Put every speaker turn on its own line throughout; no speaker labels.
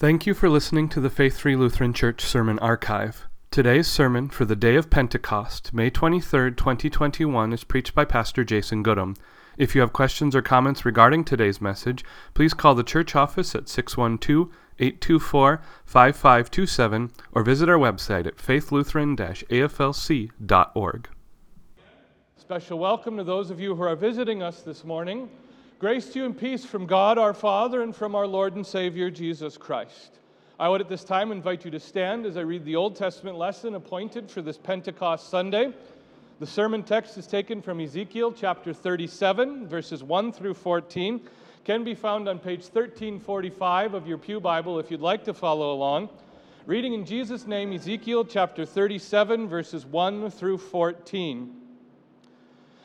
Thank you for listening to the Faith Free Lutheran Church Sermon Archive. Today's sermon for the day of Pentecost, May 23, 2021, is preached by Pastor Jason Goodham. If you have questions or comments regarding today's message, please call the church office at 612 824 5527 or visit our website at faithlutheran aflc.org.
Special welcome to those of you who are visiting us this morning. Grace to you and peace from God our Father and from our Lord and Savior Jesus Christ. I would at this time invite you to stand as I read the Old Testament lesson appointed for this Pentecost Sunday. The sermon text is taken from Ezekiel chapter 37, verses 1 through 14. Can be found on page 1345 of your Pew Bible if you'd like to follow along. Reading in Jesus' name, Ezekiel chapter 37, verses 1 through 14.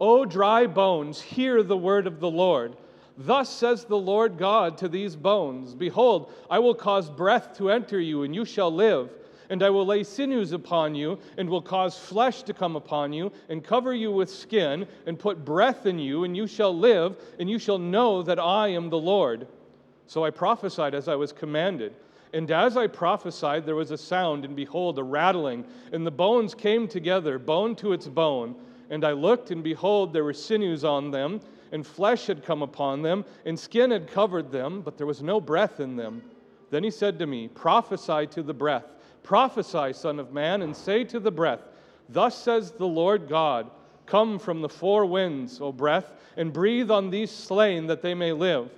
O dry bones, hear the word of the Lord. Thus says the Lord God to these bones Behold, I will cause breath to enter you, and you shall live. And I will lay sinews upon you, and will cause flesh to come upon you, and cover you with skin, and put breath in you, and you shall live, and you shall know that I am the Lord. So I prophesied as I was commanded. And as I prophesied, there was a sound, and behold, a rattling, and the bones came together, bone to its bone. And I looked, and behold, there were sinews on them, and flesh had come upon them, and skin had covered them, but there was no breath in them. Then he said to me, Prophesy to the breath. Prophesy, Son of Man, and say to the breath, Thus says the Lord God, Come from the four winds, O breath, and breathe on these slain that they may live.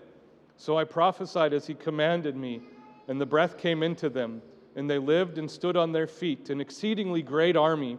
So I prophesied as he commanded me, and the breath came into them, and they lived and stood on their feet, an exceedingly great army.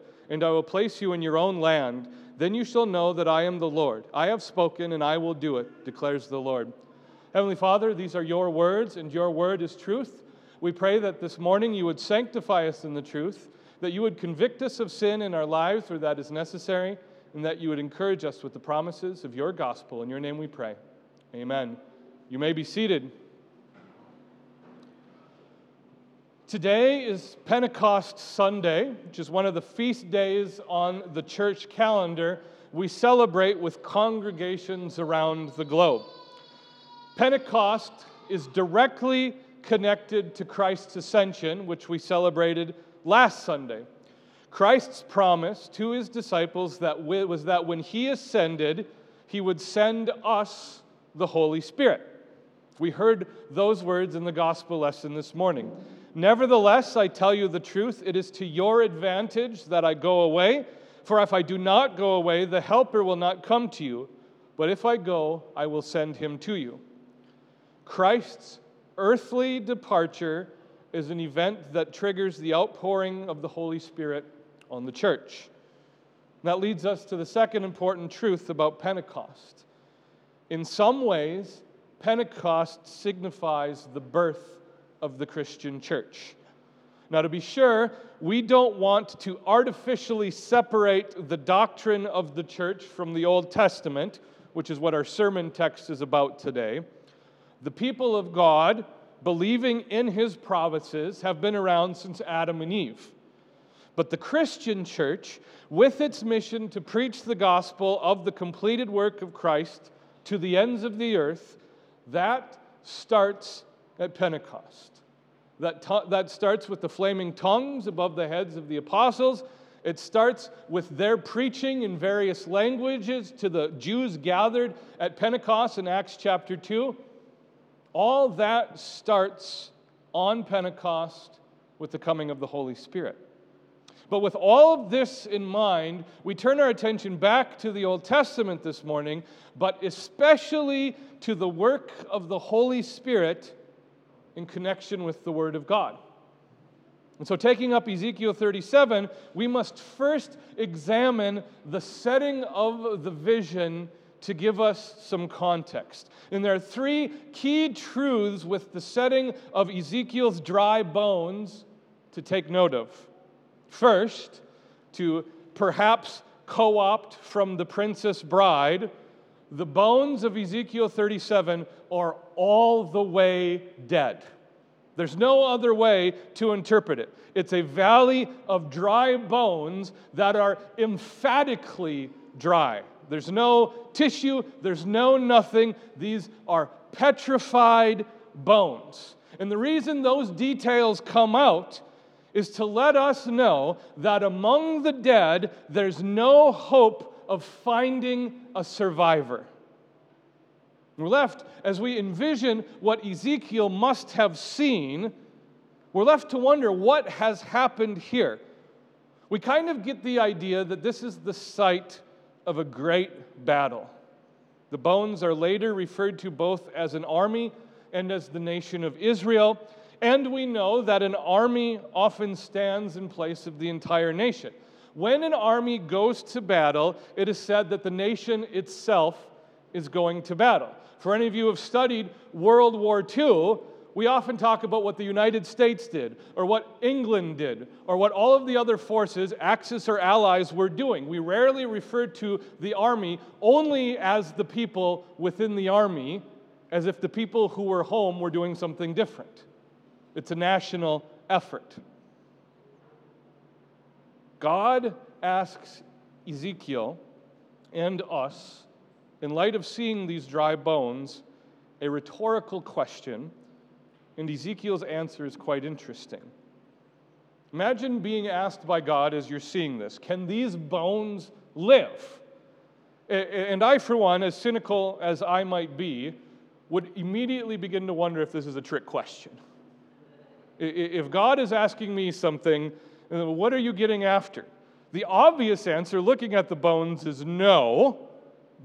and I will place you in your own land. Then you shall know that I am the Lord. I have spoken, and I will do it, declares the Lord. Heavenly Father, these are your words, and your word is truth. We pray that this morning you would sanctify us in the truth, that you would convict us of sin in our lives where that is necessary, and that you would encourage us with the promises of your gospel. In your name we pray. Amen. You may be seated. Today is Pentecost Sunday, which is one of the feast days on the church calendar we celebrate with congregations around the globe. Pentecost is directly connected to Christ's ascension, which we celebrated last Sunday. Christ's promise to his disciples that was that when he ascended, he would send us the Holy Spirit. We heard those words in the gospel lesson this morning. Nevertheless, I tell you the truth, it is to your advantage that I go away. For if I do not go away, the Helper will not come to you. But if I go, I will send him to you. Christ's earthly departure is an event that triggers the outpouring of the Holy Spirit on the church. That leads us to the second important truth about Pentecost. In some ways, Pentecost signifies the birth of the Christian church. Now, to be sure, we don't want to artificially separate the doctrine of the church from the Old Testament, which is what our sermon text is about today. The people of God, believing in his promises, have been around since Adam and Eve. But the Christian church, with its mission to preach the gospel of the completed work of Christ to the ends of the earth, that starts at Pentecost. That, t- that starts with the flaming tongues above the heads of the apostles. It starts with their preaching in various languages to the Jews gathered at Pentecost in Acts chapter 2. All that starts on Pentecost with the coming of the Holy Spirit. But with all of this in mind, we turn our attention back to the Old Testament this morning, but especially to the work of the Holy Spirit in connection with the Word of God. And so, taking up Ezekiel 37, we must first examine the setting of the vision to give us some context. And there are three key truths with the setting of Ezekiel's dry bones to take note of. First, to perhaps co opt from the Princess Bride, the bones of Ezekiel 37 are all the way dead. There's no other way to interpret it. It's a valley of dry bones that are emphatically dry. There's no tissue, there's no nothing. These are petrified bones. And the reason those details come out is to let us know that among the dead, there's no hope of finding a survivor. We're left, as we envision what Ezekiel must have seen, we're left to wonder what has happened here. We kind of get the idea that this is the site of a great battle. The bones are later referred to both as an army and as the nation of Israel. And we know that an army often stands in place of the entire nation. When an army goes to battle, it is said that the nation itself is going to battle. For any of you who have studied World War II, we often talk about what the United States did, or what England did, or what all of the other forces, Axis or allies, were doing. We rarely refer to the army only as the people within the army, as if the people who were home were doing something different. It's a national effort. God asks Ezekiel and us, in light of seeing these dry bones, a rhetorical question, and Ezekiel's answer is quite interesting. Imagine being asked by God as you're seeing this Can these bones live? And I, for one, as cynical as I might be, would immediately begin to wonder if this is a trick question. If God is asking me something, uh, what are you getting after? The obvious answer, looking at the bones, is no.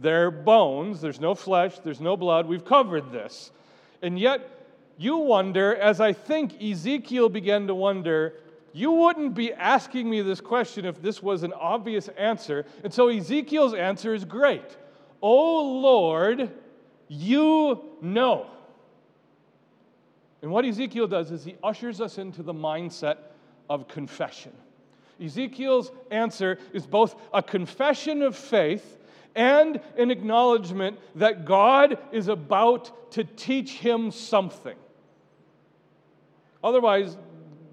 They're bones. There's no flesh. There's no blood. We've covered this. And yet, you wonder, as I think Ezekiel began to wonder, you wouldn't be asking me this question if this was an obvious answer. And so Ezekiel's answer is great. Oh Lord, you know. And what Ezekiel does is he ushers us into the mindset of confession. Ezekiel's answer is both a confession of faith and an acknowledgement that God is about to teach him something. Otherwise,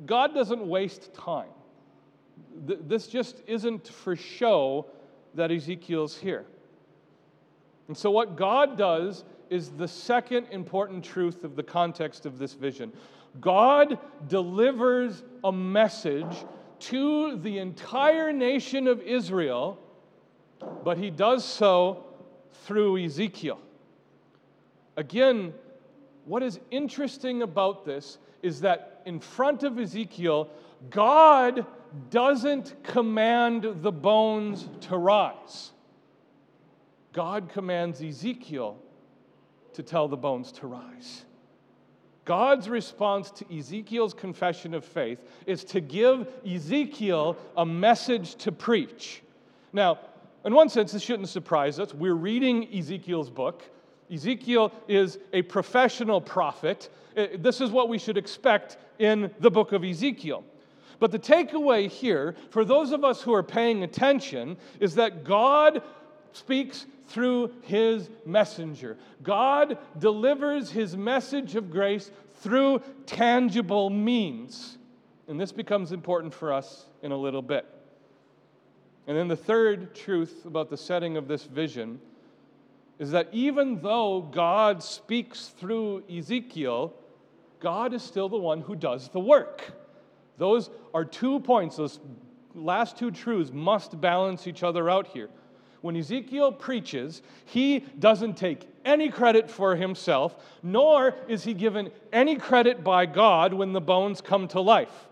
God doesn't waste time. This just isn't for show that Ezekiel's here. And so, what God does is the second important truth of the context of this vision. God delivers a message to the entire nation of Israel, but he does so through Ezekiel. Again, what is interesting about this is that in front of Ezekiel, God doesn't command the bones to rise. God commands Ezekiel to tell the bones to rise. God's response to Ezekiel's confession of faith is to give Ezekiel a message to preach. Now, in one sense, this shouldn't surprise us. We're reading Ezekiel's book. Ezekiel is a professional prophet. Uh, this is what we should expect in the book of Ezekiel. But the takeaway here, for those of us who are paying attention, is that God speaks through his messenger. God delivers his message of grace through tangible means. And this becomes important for us in a little bit. And then the third truth about the setting of this vision is that even though God speaks through Ezekiel, God is still the one who does the work. Those are two points. Those last two truths must balance each other out here when Ezekiel preaches, he doesn't take any credit for himself, nor is he given any credit by God when the bones come to life.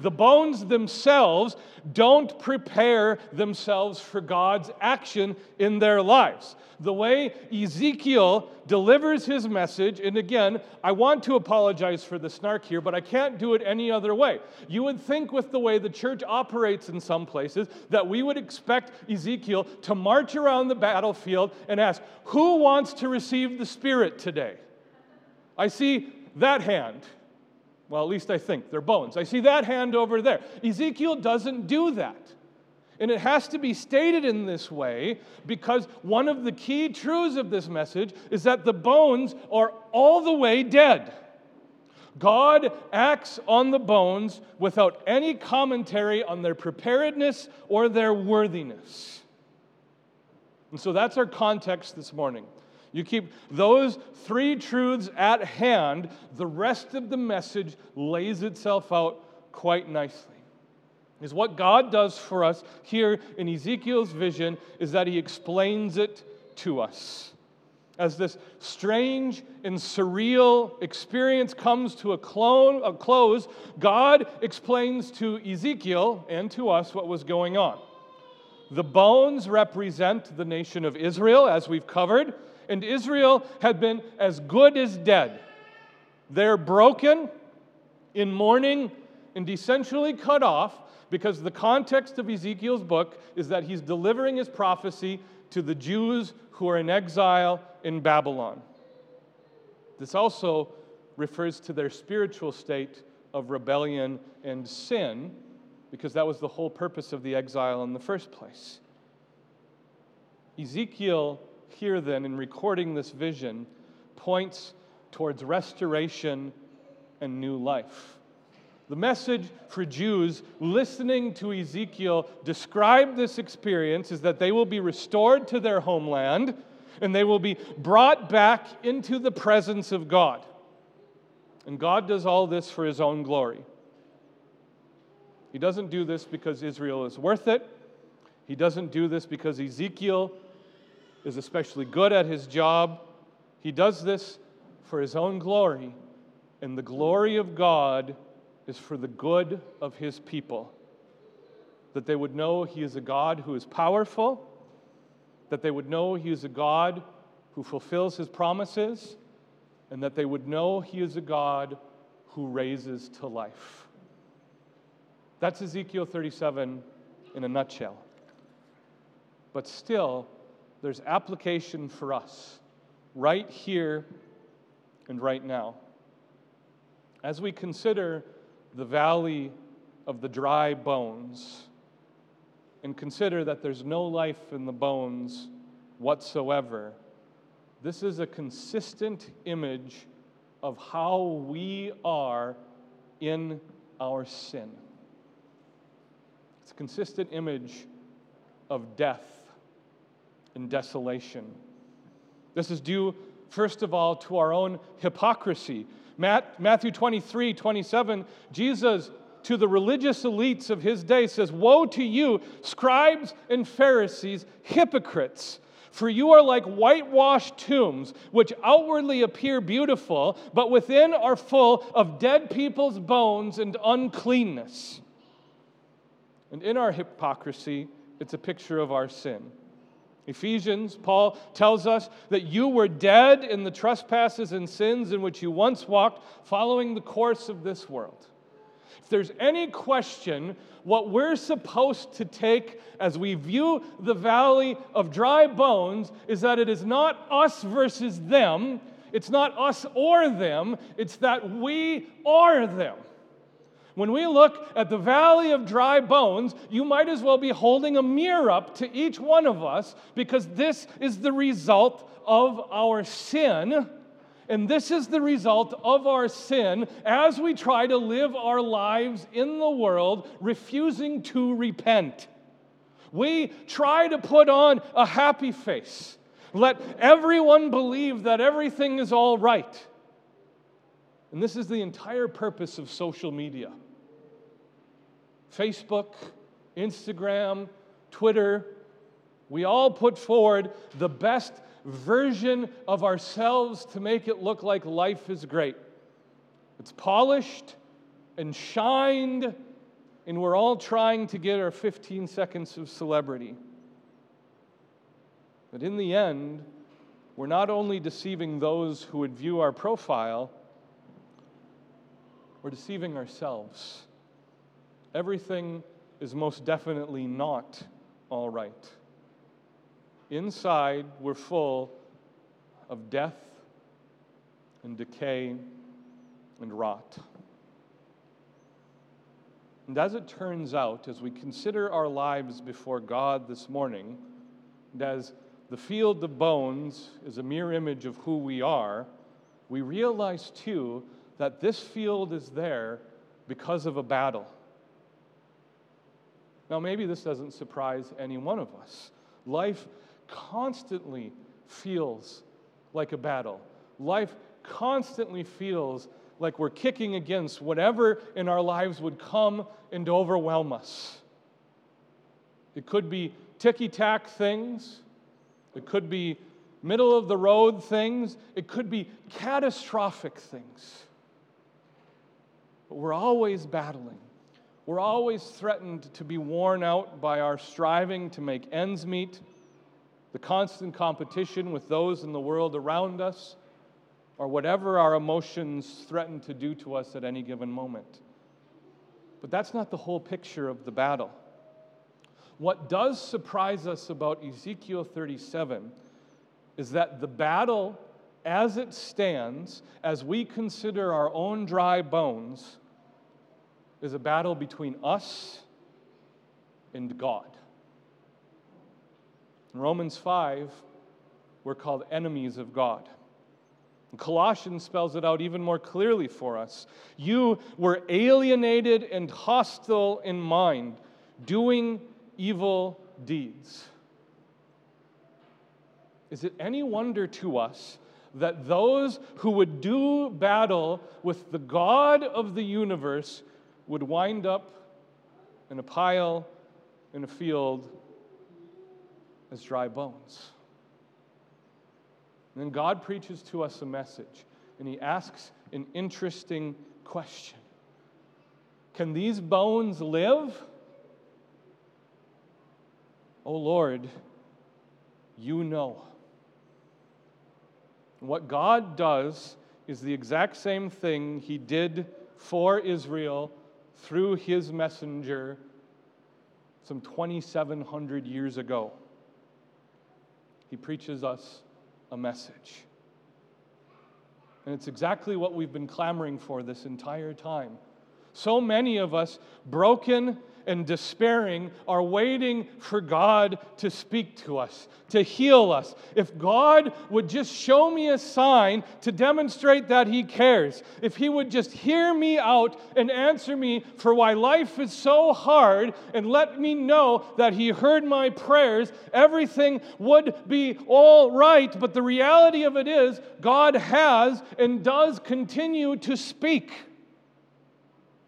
The bones themselves don't prepare themselves for God's action in their lives. The way Ezekiel delivers his message, and again, I want to apologize for the snark here, but I can't do it any other way. You would think, with the way the church operates in some places, that we would expect Ezekiel to march around the battlefield and ask, Who wants to receive the Spirit today? I see that hand. Well, at least I think they're bones. I see that hand over there. Ezekiel doesn't do that. And it has to be stated in this way because one of the key truths of this message is that the bones are all the way dead. God acts on the bones without any commentary on their preparedness or their worthiness. And so that's our context this morning. You keep those three truths at hand, the rest of the message lays itself out quite nicely. Is what God does for us here in Ezekiel's vision is that he explains it to us. As this strange and surreal experience comes to a, clone, a close, God explains to Ezekiel and to us what was going on. The bones represent the nation of Israel, as we've covered and Israel had been as good as dead. They're broken, in mourning, and essentially cut off because the context of Ezekiel's book is that he's delivering his prophecy to the Jews who are in exile in Babylon. This also refers to their spiritual state of rebellion and sin because that was the whole purpose of the exile in the first place. Ezekiel here, then, in recording this vision, points towards restoration and new life. The message for Jews listening to Ezekiel describe this experience is that they will be restored to their homeland and they will be brought back into the presence of God. And God does all this for his own glory. He doesn't do this because Israel is worth it. He doesn't do this because Ezekiel is especially good at his job. He does this for his own glory, and the glory of God is for the good of his people. That they would know he is a God who is powerful, that they would know he is a God who fulfills his promises, and that they would know he is a God who raises to life. That's Ezekiel 37 in a nutshell. But still, there's application for us right here and right now. As we consider the valley of the dry bones and consider that there's no life in the bones whatsoever, this is a consistent image of how we are in our sin. It's a consistent image of death and desolation. This is due, first of all, to our own hypocrisy. Matt, Matthew 23 27, Jesus to the religious elites of his day says, Woe to you, scribes and Pharisees, hypocrites! For you are like whitewashed tombs, which outwardly appear beautiful, but within are full of dead people's bones and uncleanness. And in our hypocrisy, it's a picture of our sin. Ephesians, Paul tells us that you were dead in the trespasses and sins in which you once walked, following the course of this world. If there's any question, what we're supposed to take as we view the valley of dry bones is that it is not us versus them, it's not us or them, it's that we are them. When we look at the valley of dry bones, you might as well be holding a mirror up to each one of us because this is the result of our sin. And this is the result of our sin as we try to live our lives in the world, refusing to repent. We try to put on a happy face. Let everyone believe that everything is all right. And this is the entire purpose of social media. Facebook, Instagram, Twitter, we all put forward the best version of ourselves to make it look like life is great. It's polished and shined and we're all trying to get our 15 seconds of celebrity. But in the end, we're not only deceiving those who would view our profile, we're deceiving ourselves. Everything is most definitely not all right. Inside, we're full of death and decay and rot. And as it turns out, as we consider our lives before God this morning, and as the field of bones is a mere image of who we are, we realize too that this field is there because of a battle. Now, maybe this doesn't surprise any one of us. Life constantly feels like a battle. Life constantly feels like we're kicking against whatever in our lives would come and overwhelm us. It could be ticky tack things, it could be middle of the road things, it could be catastrophic things. But we're always battling. We're always threatened to be worn out by our striving to make ends meet, the constant competition with those in the world around us, or whatever our emotions threaten to do to us at any given moment. But that's not the whole picture of the battle. What does surprise us about Ezekiel 37 is that the battle, as it stands, as we consider our own dry bones, is a battle between us and God. In Romans 5, we're called enemies of God. And Colossians spells it out even more clearly for us. You were alienated and hostile in mind, doing evil deeds. Is it any wonder to us that those who would do battle with the God of the universe would wind up in a pile in a field as dry bones? And then God preaches to us a message, and He asks an interesting question Can these bones live? Oh Lord, you know. What God does is the exact same thing He did for Israel through His messenger some 2,700 years ago. He preaches us a message. And it's exactly what we've been clamoring for this entire time. So many of us, broken and despairing are waiting for God to speak to us, to heal us. If God would just show me a sign to demonstrate that He cares, if He would just hear me out and answer me for why life is so hard and let me know that He heard my prayers, everything would be all right. But the reality of it is, God has and does continue to speak.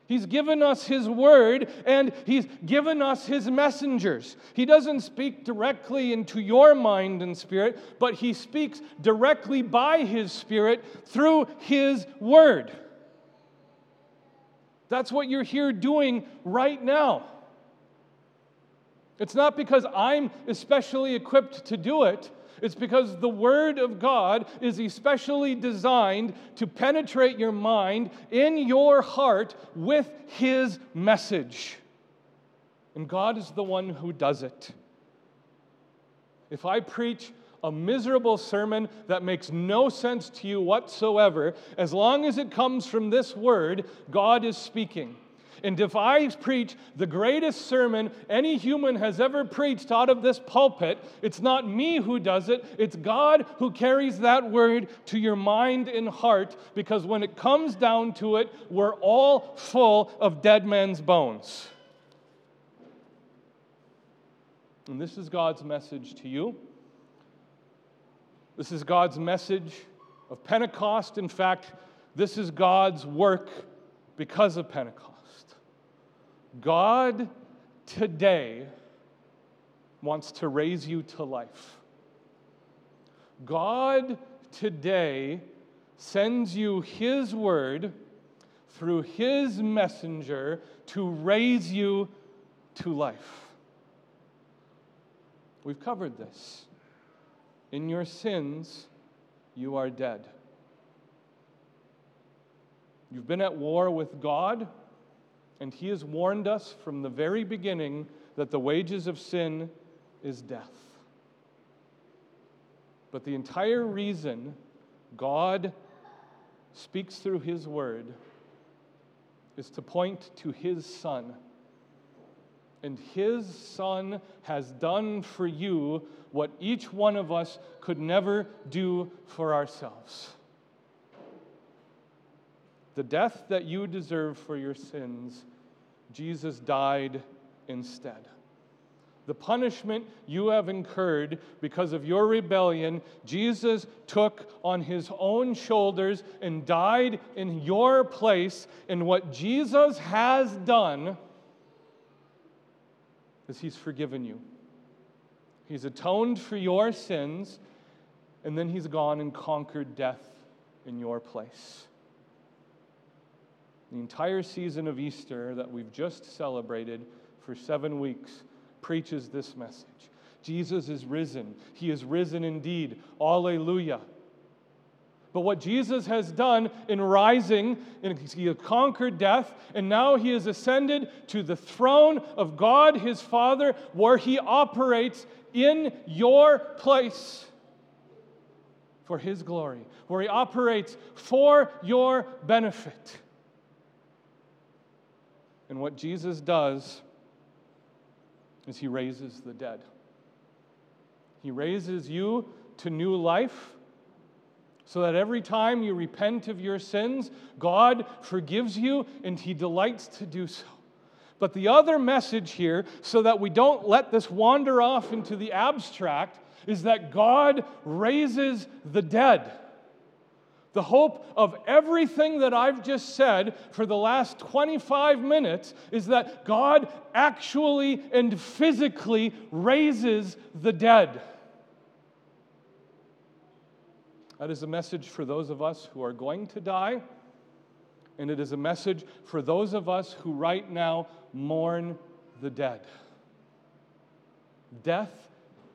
He's given us His word and He's given us His messengers. He doesn't speak directly into your mind and spirit, but He speaks directly by His Spirit through His word. That's what you're here doing right now. It's not because I'm especially equipped to do it. It's because the Word of God is especially designed to penetrate your mind in your heart with His message. And God is the one who does it. If I preach a miserable sermon that makes no sense to you whatsoever, as long as it comes from this Word, God is speaking. And if I preach the greatest sermon any human has ever preached out of this pulpit, it's not me who does it, it's God who carries that word to your mind and heart because when it comes down to it, we're all full of dead men's bones. And this is God's message to you. This is God's message of Pentecost. In fact, this is God's work because of Pentecost. God today wants to raise you to life. God today sends you His word through his messenger to raise you to life. We've covered this. In your sins, you are dead. You've been at war with God, and He has warned us from the very beginning that the wages of sin is death. But the entire reason God speaks through His Word is to point to His Son. And His Son has done for you what each one of us could never do for ourselves. The death that you deserve for your sins, Jesus died instead. The punishment you have incurred because of your rebellion, Jesus took on his own shoulders and died in your place. And what Jesus has done is he's forgiven you. He's atoned for your sins, and then he's gone and conquered death in your place. The entire season of Easter that we've just celebrated for seven weeks preaches this message Jesus is risen. He is risen indeed. Alleluia. But what Jesus has done in rising, and he has conquered death, and now he has ascended to the throne of God his Father, where he operates in your place for his glory, where he operates for your benefit. And what Jesus does is he raises the dead. He raises you to new life so that every time you repent of your sins, God forgives you and he delights to do so. But the other message here, so that we don't let this wander off into the abstract, is that God raises the dead. The hope of everything that I've just said for the last 25 minutes is that God actually and physically raises the dead. That is a message for those of us who are going to die, and it is a message for those of us who right now mourn the dead. Death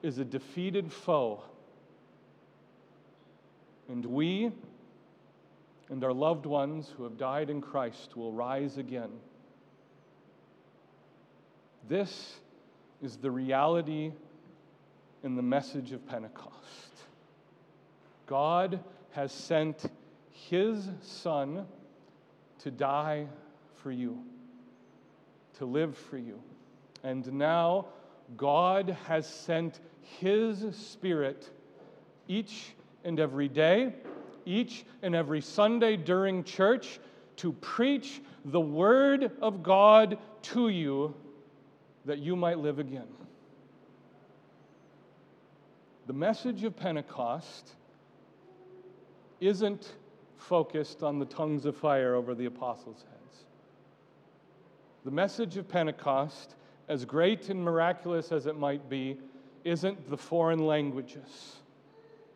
is a defeated foe, and we and our loved ones who have died in Christ will rise again. This is the reality in the message of Pentecost. God has sent His Son to die for you, to live for you. And now God has sent His Spirit each and every day each and every Sunday during church to preach the Word of God to you that you might live again. The message of Pentecost isn't focused on the tongues of fire over the apostles' heads. The message of Pentecost, as great and miraculous as it might be, isn't the foreign languages.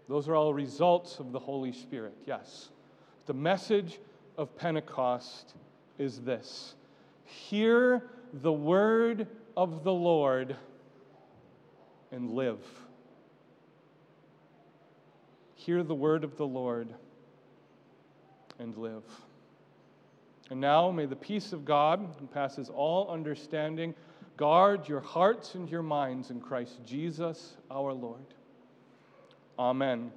Those are all results of the Holy Spirit, yes. The message of Pentecost is this Hear the word of the Lord and live. Hear the word of the Lord and live. And now may the peace of God, who passes all understanding, guard your hearts and your minds in Christ Jesus our Lord. Amen.